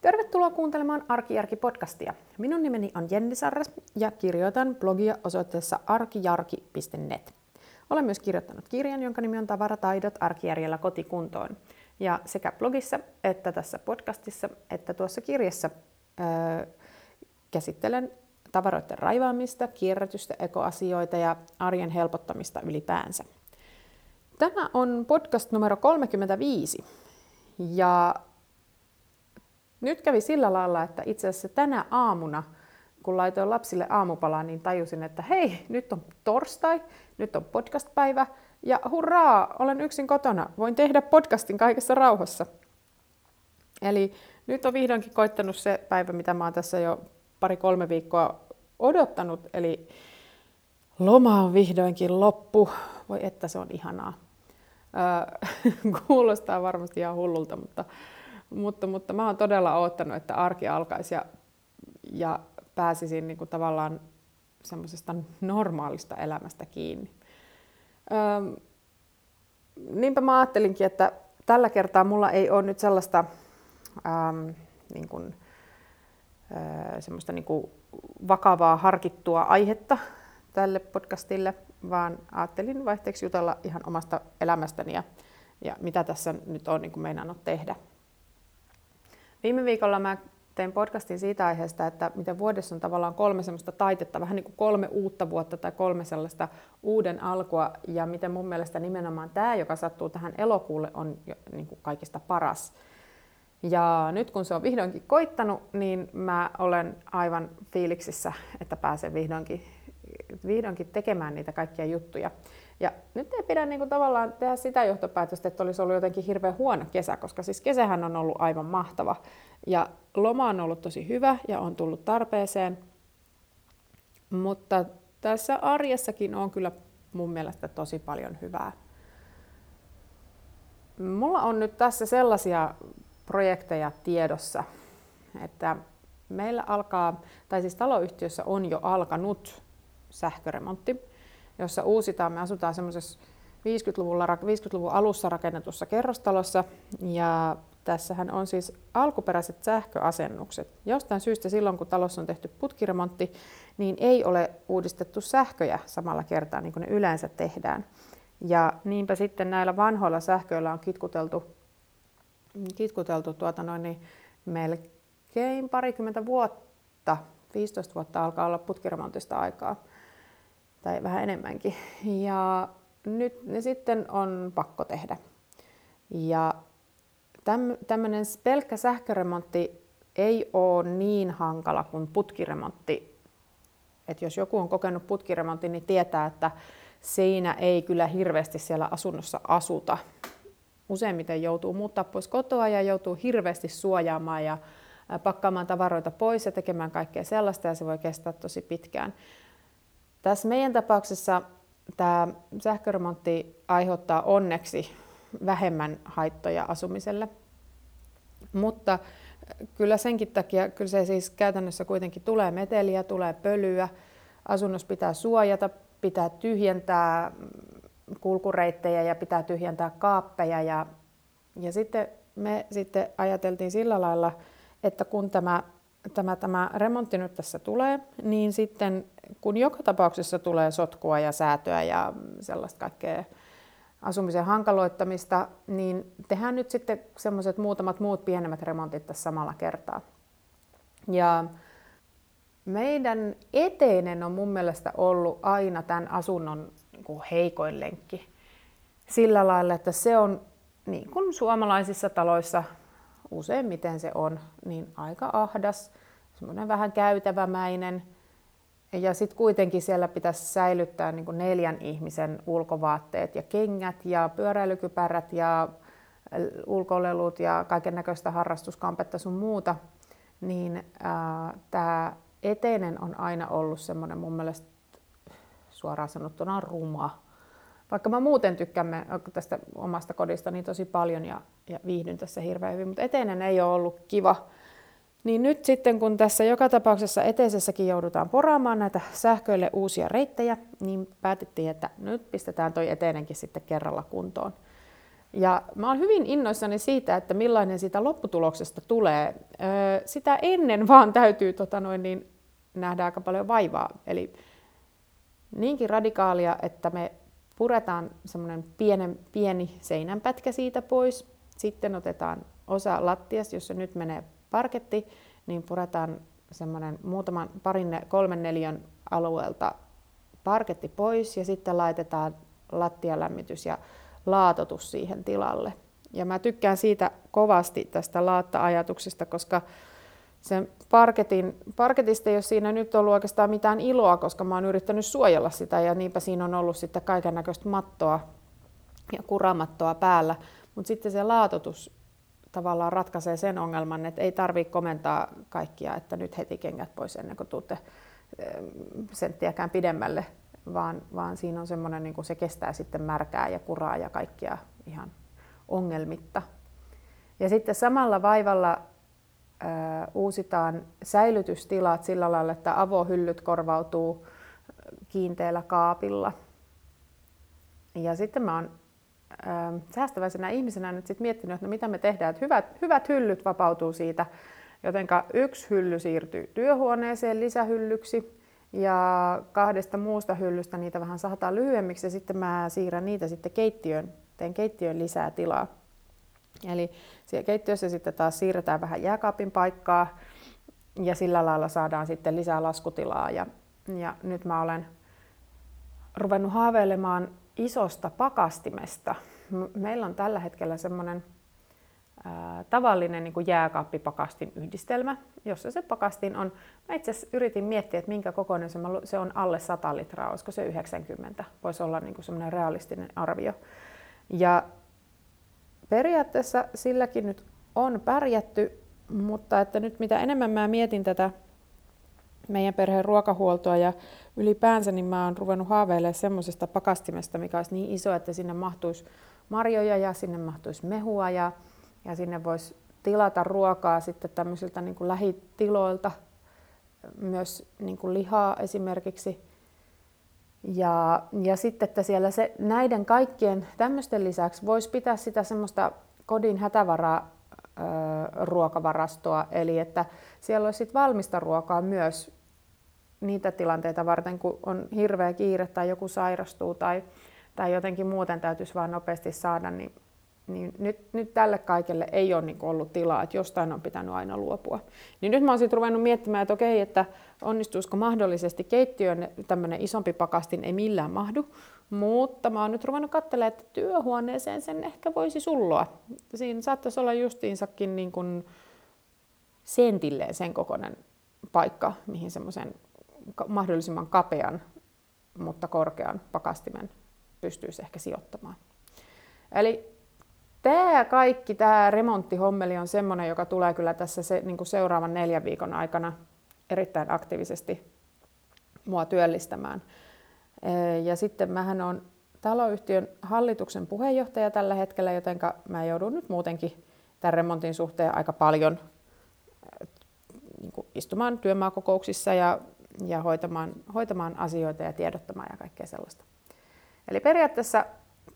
Tervetuloa kuuntelemaan Arkijärki-podcastia. Minun nimeni on Jenni Sarras ja kirjoitan blogia osoitteessa arkijarki.net. Olen myös kirjoittanut kirjan, jonka nimi on Tavarataidot arkijärjellä kotikuntoon. Ja sekä blogissa että tässä podcastissa että tuossa kirjassa öö, käsittelen tavaroiden raivaamista, kierrätystä, ekoasioita ja arjen helpottamista ylipäänsä. Tämä on podcast numero 35 ja nyt kävi sillä lailla, että itse asiassa tänä aamuna, kun laitoin lapsille aamupalaa, niin tajusin, että hei, nyt on torstai, nyt on podcast-päivä ja hurraa, olen yksin kotona, voin tehdä podcastin kaikessa rauhassa. Eli nyt on vihdoinkin koittanut se päivä, mitä mä oon tässä jo pari-kolme viikkoa odottanut, eli loma on vihdoinkin loppu. Voi että se on ihanaa. Öö, kuulostaa varmasti ihan hullulta, mutta mutta, mutta mä oon todella odottanut, että arki alkaisi ja, ja pääsisin niin kuin tavallaan semmoisesta normaalista elämästä kiinni. Öm, niinpä mä ajattelinkin, että tällä kertaa mulla ei ole nyt sellaista äm, niin kuin, ä, semmoista niin kuin vakavaa harkittua aihetta tälle podcastille, vaan ajattelin vaihteeksi jutella ihan omasta elämästäni ja, ja mitä tässä nyt on niin kuin meinannut tehdä. Viime viikolla mä tein podcastin siitä aiheesta, että miten vuodessa on tavallaan kolme semmoista taitetta, vähän niin kuin kolme uutta vuotta tai kolme sellaista uuden alkua, ja miten mun mielestä nimenomaan tämä, joka sattuu tähän elokuulle, on jo, niin kuin kaikista paras. Ja nyt kun se on vihdoinkin koittanut, niin mä olen aivan fiiliksissä, että pääsen vihdoinkin, vihdoinkin tekemään niitä kaikkia juttuja. Ja nyt ei pidä niin kuin tavallaan tehdä sitä johtopäätöstä, että olisi ollut jotenkin hirveän huono kesä, koska siis kesähän on ollut aivan mahtava. Ja loma on ollut tosi hyvä ja on tullut tarpeeseen. Mutta tässä arjessakin on kyllä mun mielestä tosi paljon hyvää. Mulla on nyt tässä sellaisia projekteja tiedossa, että meillä alkaa, tai siis taloyhtiössä on jo alkanut sähköremontti jossa uusitaan. Me asutaan semmoisessa 50-luvulla, 50-luvun alussa rakennetussa kerrostalossa ja tässähän on siis alkuperäiset sähköasennukset. Jostain syystä silloin, kun talossa on tehty putkiremontti, niin ei ole uudistettu sähköjä samalla kertaa, niin kuin ne yleensä tehdään. Ja niinpä sitten näillä vanhoilla sähköillä on kitkuteltu, kitkuteltu tuota noin, niin melkein parikymmentä vuotta, 15 vuotta alkaa olla putkiremontista aikaa tai vähän enemmänkin. Ja nyt ne sitten on pakko tehdä. Ja tämmöinen pelkkä sähköremontti ei ole niin hankala kuin putkiremontti. Et jos joku on kokenut putkiremontin, niin tietää, että siinä ei kyllä hirveästi siellä asunnossa asuta. Useimmiten joutuu muuttaa pois kotoa ja joutuu hirveästi suojaamaan ja pakkaamaan tavaroita pois ja tekemään kaikkea sellaista ja se voi kestää tosi pitkään. Tässä meidän tapauksessa tämä sähköremontti aiheuttaa onneksi vähemmän haittoja asumiselle. Mutta kyllä senkin takia, kyllä se siis käytännössä kuitenkin tulee meteliä, tulee pölyä, asunnos pitää suojata, pitää tyhjentää kulkureittejä ja pitää tyhjentää kaappeja. Ja, ja sitten me sitten ajateltiin sillä lailla, että kun tämä tämä, tämä remontti nyt tässä tulee, niin sitten kun joka tapauksessa tulee sotkua ja säätöä ja sellaista kaikkea asumisen hankaloittamista, niin tehdään nyt sitten semmoiset muutamat muut pienemmät remontit tässä samalla kertaa. Ja meidän eteinen on mun mielestä ollut aina tämän asunnon niin heikoin lenkki. Sillä lailla, että se on niin kuin suomalaisissa taloissa useimmiten se on, niin aika ahdas, semmoinen vähän käytävämäinen. Ja sitten kuitenkin siellä pitäisi säilyttää niin kuin neljän ihmisen ulkovaatteet ja kengät ja pyöräilykypärät ja ulkolelut ja kaiken näköistä harrastuskampetta sun muuta. Niin tämä eteinen on aina ollut semmoinen mun mielestä suoraan sanottuna ruma. Vaikka mä muuten tykkään tästä omasta kodista niin tosi paljon ja, ja viihdyn tässä hirveän hyvin, mutta eteinen ei ole ollut kiva. Niin nyt sitten kun tässä joka tapauksessa eteisessäkin joudutaan poraamaan näitä sähköille uusia reittejä, niin päätettiin, että nyt pistetään toi eteinenkin sitten kerralla kuntoon. Ja mä oon hyvin innoissani siitä, että millainen siitä lopputuloksesta tulee. Sitä ennen vaan täytyy tota noin, niin, nähdä aika paljon vaivaa. Eli niinkin radikaalia, että me puretaan semmoinen pienen, pieni seinänpätkä siitä pois. Sitten otetaan osa lattiasta, jossa nyt menee parketti, niin puretaan semmoinen muutaman parin, kolmen neljän alueelta parketti pois ja sitten laitetaan lattialämmitys ja laatotus siihen tilalle. Ja mä tykkään siitä kovasti tästä laatta-ajatuksesta, koska sen parketin, parketista ei ole siinä nyt ollut oikeastaan mitään iloa, koska mä oon yrittänyt suojella sitä ja niinpä siinä on ollut sitten kaiken näköistä mattoa ja kuramattoa päällä. Mutta sitten se laatotus tavallaan ratkaisee sen ongelman, että ei tarvitse komentaa kaikkia, että nyt heti kengät pois ennen kuin tuutte senttiäkään pidemmälle, vaan, vaan siinä on semmoinen, niin kuin se kestää sitten märkää ja kuraa ja kaikkia ihan ongelmitta. Ja sitten samalla vaivalla uusitaan säilytystilat sillä lailla, että avohyllyt korvautuu kiinteällä kaapilla. Ja sitten mä oon säästäväisenä ihmisenä nyt sit miettinyt, että no mitä me tehdään, että hyvät, hyvät hyllyt vapautuu siitä, jotenka yksi hylly siirtyy työhuoneeseen lisähyllyksi ja kahdesta muusta hyllystä niitä vähän sahataan lyhyemmiksi ja sitten mä siirrän niitä sitten keittiöön, teen keittiön lisää tilaa. Eli keittiössä sitten taas siirretään vähän jääkaapin paikkaa ja sillä lailla saadaan sitten lisää laskutilaa. Ja, ja nyt mä olen ruvennut haaveilemaan isosta pakastimesta. Meillä on tällä hetkellä semmoinen tavallinen niin jääkaappipakastin yhdistelmä, jossa se pakastin on, mä itse asiassa yritin miettiä, että minkä kokoinen se, se on alle 100 litraa, olisiko se 90, voisi olla niin semmoinen realistinen arvio. Ja periaatteessa silläkin nyt on pärjätty, mutta että nyt mitä enemmän mä mietin tätä meidän perheen ruokahuoltoa ja ylipäänsä, niin mä oon ruvennut haaveilemaan semmoisesta pakastimesta, mikä olisi niin iso, että sinne mahtuisi marjoja ja sinne mahtuisi mehua ja, ja sinne voisi tilata ruokaa sitten tämmöisiltä niin kuin lähitiloilta, myös niin kuin lihaa esimerkiksi. Ja, ja sitten, että siellä se, näiden kaikkien tämmöisten lisäksi voisi pitää sitä semmoista kodin hätävaraa ruokavarastoa, eli että siellä olisi sit valmista ruokaa myös niitä tilanteita varten, kun on hirveä kiire tai joku sairastuu tai, tai jotenkin muuten täytyisi vain nopeasti saada, niin niin nyt, nyt tälle kaikelle ei ole niin ollut tilaa, että jostain on pitänyt aina luopua. Niin nyt mä oon sitten ruvennut miettimään, että okei, että onnistuisiko mahdollisesti keittiön tämmöinen isompi pakastin ei millään mahdu, mutta mä oon nyt ruvennut katselemaan, että työhuoneeseen sen ehkä voisi sulloa. Siinä saattaisi olla justiinsakin niin kuin sentilleen sen kokoinen paikka, mihin semmoisen mahdollisimman kapean, mutta korkean pakastimen pystyisi ehkä sijoittamaan. Eli tämä kaikki, tämä remonttihommeli on semmoinen, joka tulee kyllä tässä se, niin kuin seuraavan neljän viikon aikana erittäin aktiivisesti mua työllistämään. Ja sitten mähän on taloyhtiön hallituksen puheenjohtaja tällä hetkellä, joten mä joudun nyt muutenkin tämän remontin suhteen aika paljon niin kuin istumaan työmaakokouksissa ja, ja hoitamaan, hoitamaan asioita ja tiedottamaan ja kaikkea sellaista. Eli periaatteessa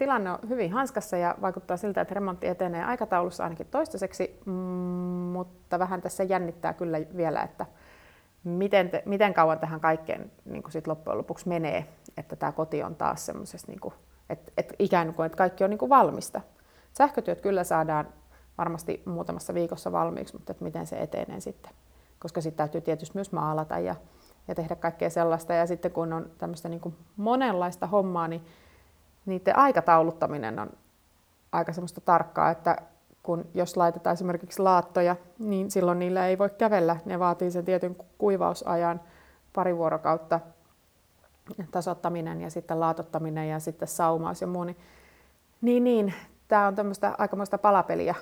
tilanne on hyvin hanskassa ja vaikuttaa siltä, että remontti etenee aikataulussa ainakin toistaiseksi, mm, mutta vähän tässä jännittää kyllä vielä, että miten, te, miten kauan tähän kaikkeen niin kuin sit loppujen lopuksi menee, että tämä koti on taas semmoisessa, niin että, että ikään kuin että kaikki on niin kuin valmista. Sähkötyöt kyllä saadaan varmasti muutamassa viikossa valmiiksi, mutta että miten se etenee sitten. Koska sitten täytyy tietysti myös maalata ja, ja tehdä kaikkea sellaista. Ja sitten kun on tämmöistä niin kuin monenlaista hommaa, niin niiden aikatauluttaminen on aika semmoista tarkkaa, että kun jos laitetaan esimerkiksi laattoja, niin silloin niillä ei voi kävellä. Ne vaatii sen tietyn kuivausajan, pari vuorokautta tasottaminen ja sitten laatottaminen ja sitten saumaus ja muu. Niin, niin, niin tämä on tämmöistä aikamoista palapeliä,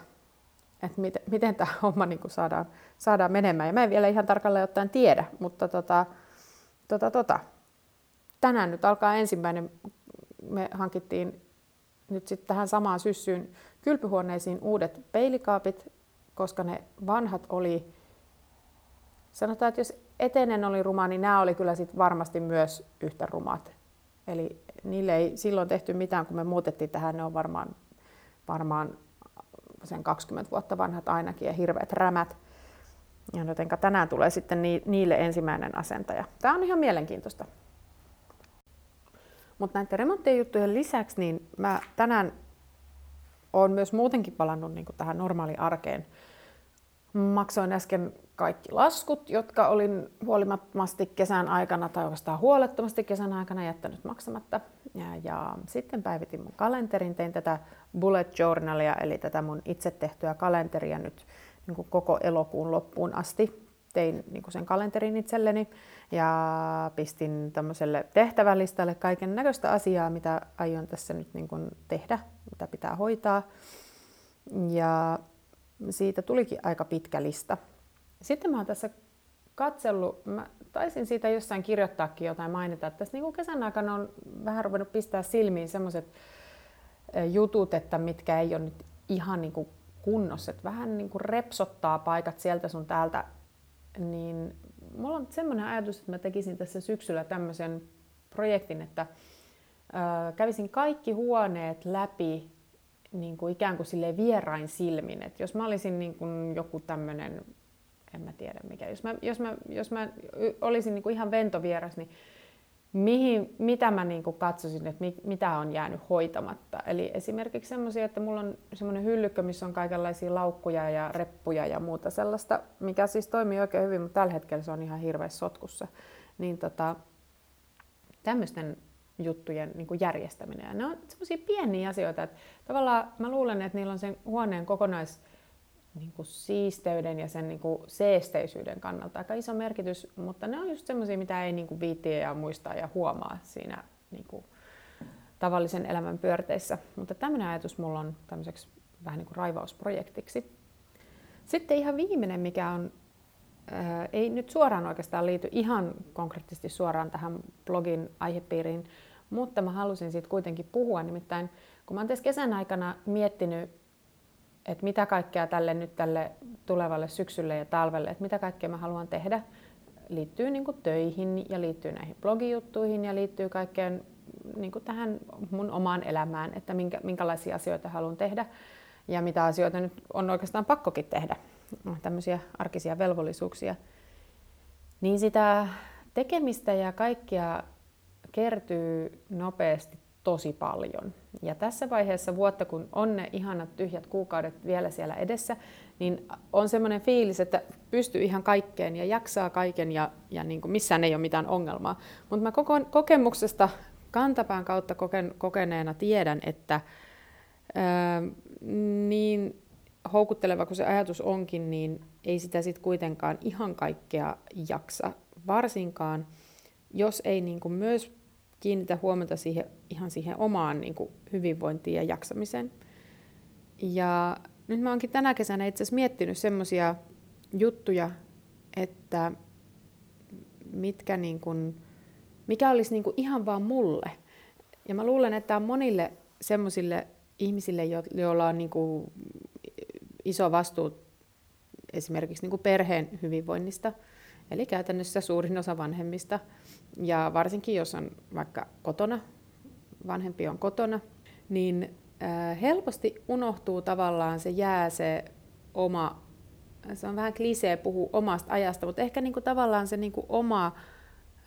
että miten, miten tämä homma niin kuin saadaan, saadaan menemään. Ja mä en vielä ihan tarkalleen ottaen tiedä, mutta tota, tota, tota. tänään nyt alkaa ensimmäinen me hankittiin nyt sitten tähän samaan syssyyn kylpyhuoneisiin uudet peilikaapit, koska ne vanhat oli, sanotaan, että jos etenen oli ruma, niin nämä oli kyllä sit varmasti myös yhtä rumat. Eli niille ei silloin tehty mitään, kun me muutettiin tähän, ne on varmaan varmaan sen 20 vuotta vanhat ainakin ja hirveät rämät. Ja jotenka tänään tulee sitten niille ensimmäinen asentaja. Tämä on ihan mielenkiintoista. Mutta näiden remonttien juttujen lisäksi, niin mä tänään olen myös muutenkin palannut niin tähän normaaliin arkeen. Maksoin äsken kaikki laskut, jotka olin huolimattomasti kesän aikana tai oikeastaan huolettomasti kesän aikana jättänyt maksamatta. Ja, ja sitten päivitin mun kalenterin, tein tätä bullet journalia, eli tätä mun itse tehtyä kalenteria nyt niin koko elokuun loppuun asti. Tein niin sen kalenterin itselleni ja pistin tämmöiselle tehtävälistalle kaiken näköistä asiaa, mitä aion tässä nyt niin tehdä, mitä pitää hoitaa. Ja siitä tulikin aika pitkä lista. Sitten mä oon tässä katsellut, mä taisin siitä jossain kirjoittaakin jotain mainita, että tässä niin kesän aikana on vähän ruvennut pistää silmiin semmoiset jutut, että mitkä ei ole nyt ihan niin kunnossa, että vähän niin kuin repsottaa paikat sieltä sun täältä, niin mulla on semmoinen ajatus, että mä tekisin tässä syksyllä tämmöisen projektin, että kävisin kaikki huoneet läpi niin kuin ikään kuin sille vierain silmin. Et jos mä olisin niin kuin joku tämmöinen, en mä tiedä mikä, jos mä, jos mä, jos mä olisin niin kuin ihan ventovieras, niin mihin, mitä mä niin katsoisin, että mit, mitä on jäänyt hoitamatta. Eli esimerkiksi semmoisia, että mulla on semmoinen hyllykkö, missä on kaikenlaisia laukkuja ja reppuja ja muuta sellaista, mikä siis toimii oikein hyvin, mutta tällä hetkellä se on ihan hirveässä sotkussa. Niin tota, tämmöisten juttujen niin kuin järjestäminen. Ja ne on semmoisia pieniä asioita, että tavallaan mä luulen, että niillä on sen huoneen kokonais niin kuin siisteyden ja sen niin kuin seesteisyyden kannalta aika iso merkitys, mutta ne on just semmoisia, mitä ei niin kuin viittiä ja muistaa ja huomaa siinä niin kuin tavallisen elämän pyörteissä. Mutta tämmöinen ajatus mulla on tämmöiseksi vähän niin kuin raivausprojektiksi. Sitten ihan viimeinen, mikä on, ää, ei nyt suoraan oikeastaan liity ihan konkreettisesti suoraan tähän blogin aihepiiriin, mutta mä halusin siitä kuitenkin puhua. Nimittäin kun mä oon tässä kesän aikana miettinyt, että mitä kaikkea tälle nyt tälle tulevalle syksylle ja talvelle, että mitä kaikkea mä haluan tehdä, liittyy niin töihin ja liittyy näihin blogijuttuihin ja liittyy kaikkeen niin tähän mun omaan elämään, että minkä, minkälaisia asioita haluan tehdä ja mitä asioita nyt on oikeastaan pakkokin tehdä, tämmöisiä arkisia velvollisuuksia. Niin sitä tekemistä ja kaikkia kertyy nopeasti tosi paljon. Ja tässä vaiheessa vuotta, kun on ne ihanat tyhjät kuukaudet vielä siellä edessä, niin on semmoinen fiilis, että pystyy ihan kaikkeen ja jaksaa kaiken ja, ja niin kuin missään ei ole mitään ongelmaa. Mutta mä koko, kokemuksesta kantapään kautta koken, kokeneena tiedän, että ää, niin houkutteleva kuin se ajatus onkin, niin ei sitä sitten kuitenkaan ihan kaikkea jaksa. Varsinkaan, jos ei niin kuin myös kiinnitä huomiota siihen, ihan siihen omaan niin kuin hyvinvointiin ja jaksamiseen. Ja nyt mä oonkin tänä kesänä itse asiassa miettinyt semmoisia juttuja, että mitkä niin kuin, mikä olisi niin kuin ihan vaan mulle. Ja mä luulen, että on monille semmoisille ihmisille, joilla on niin kuin iso vastuu esimerkiksi niin kuin perheen hyvinvoinnista, eli käytännössä suurin osa vanhemmista, ja varsinkin jos on vaikka kotona, vanhempi on kotona, niin helposti unohtuu tavallaan, se jää se oma, se on vähän klisee puhua omasta ajasta, mutta ehkä niin kuin tavallaan se niin kuin oma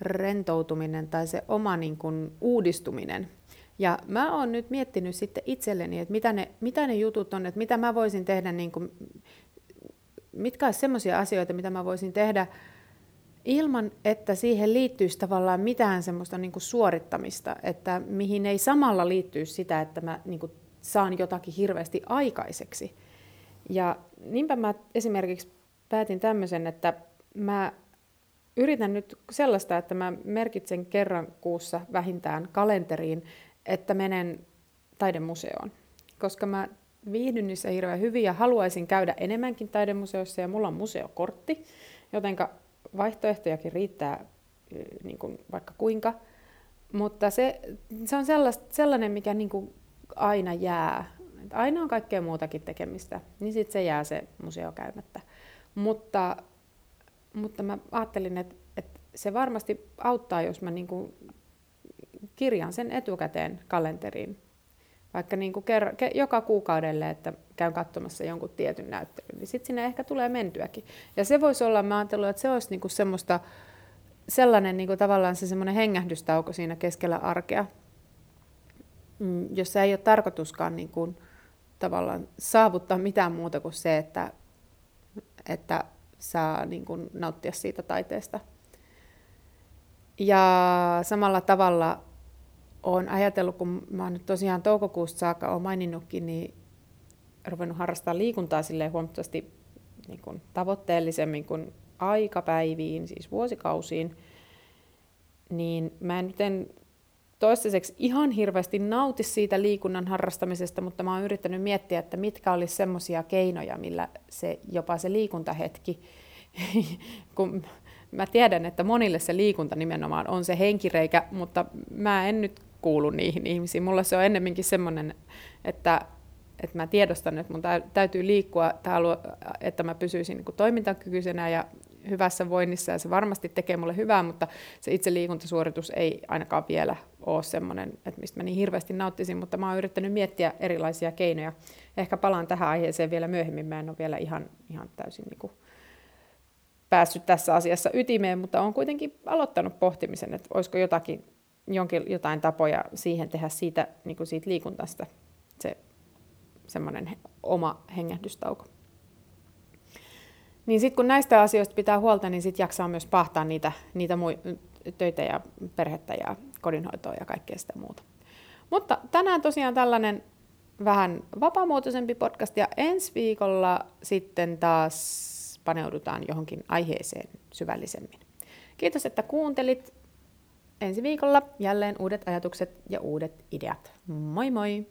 rentoutuminen tai se oma niin kuin uudistuminen. Ja mä oon nyt miettinyt sitten itselleni, että mitä ne, mitä ne jutut on, että mitä mä voisin tehdä, niin kuin, mitkä olisi semmoisia asioita, mitä mä voisin tehdä ilman, että siihen liittyisi tavallaan mitään semmoista niin kuin suorittamista, että mihin ei samalla liittyisi sitä, että mä niin kuin saan jotakin hirveästi aikaiseksi. Ja niinpä mä esimerkiksi päätin tämmöisen, että mä yritän nyt sellaista, että mä merkitsen kerran kuussa vähintään kalenteriin, että menen taidemuseoon. Koska mä viihdyn niissä hirveän hyvin ja haluaisin käydä enemmänkin taidemuseossa ja mulla on museokortti, jotenka vaihtoehtojakin riittää niin kuin vaikka kuinka, mutta se, se on sellainen, mikä niin kuin aina jää. Aina on kaikkea muutakin tekemistä, niin sitten se jää se museo käymättä. Mutta, mutta mä ajattelin, että, että se varmasti auttaa, jos mä niin kuin kirjan sen etukäteen kalenteriin. vaikka niin kuin ker- ke- joka kuukaudelle, että käyn katsomassa jonkun tietyn näyttelyn, niin sitten sinne ehkä tulee mentyäkin. Ja se voisi olla, mä ajattelin, että se olisi niin kuin semmoista, sellainen niin kuin tavallaan se semmoinen hengähdystauko siinä keskellä arkea, mm, jossa ei ole tarkoituskaan niin kuin, tavallaan saavuttaa mitään muuta kuin se, että, että saa niin kuin, nauttia siitä taiteesta. Ja samalla tavalla olen ajatellut, kun mä nyt tosiaan toukokuusta saakka olen maininnutkin, niin ruvennut harrastaa liikuntaa sille huomattavasti niin kuin tavoitteellisemmin kuin aikapäiviin, siis vuosikausiin, niin mä en nyt en toistaiseksi ihan hirveästi nauti siitä liikunnan harrastamisesta, mutta mä oon yrittänyt miettiä, että mitkä olisi semmoisia keinoja, millä se, jopa se liikuntahetki, kun mä tiedän, että monille se liikunta nimenomaan on se henkireikä, mutta mä en nyt kuulu niihin ihmisiin. Mulla se on ennemminkin semmoinen, että, että mä tiedostan, että mun täytyy liikkua, että mä pysyisin niin toimintakykyisenä ja hyvässä voinnissa ja se varmasti tekee mulle hyvää, mutta se itse liikuntasuoritus ei ainakaan vielä ole semmoinen, että mistä mä niin hirveästi nauttisin, mutta mä oon yrittänyt miettiä erilaisia keinoja. Ehkä palaan tähän aiheeseen vielä myöhemmin, mä en ole vielä ihan, ihan täysin niin kuin päässyt tässä asiassa ytimeen, mutta olen kuitenkin aloittanut pohtimisen, että olisiko jotakin, jonkin, jotain tapoja siihen tehdä siitä, niin kuin siitä liikuntasta se semmoinen oma hengähdystauko. Niin sitten kun näistä asioista pitää huolta, niin sitten jaksaa myös pahtaa niitä, niitä mui, töitä ja perhettä ja kodinhoitoa ja kaikkea sitä muuta. Mutta tänään tosiaan tällainen vähän vapaamuotoisempi podcast ja ensi viikolla sitten taas paneudutaan johonkin aiheeseen syvällisemmin. Kiitos, että kuuntelit. Ensi viikolla jälleen uudet ajatukset ja uudet ideat. Moi moi!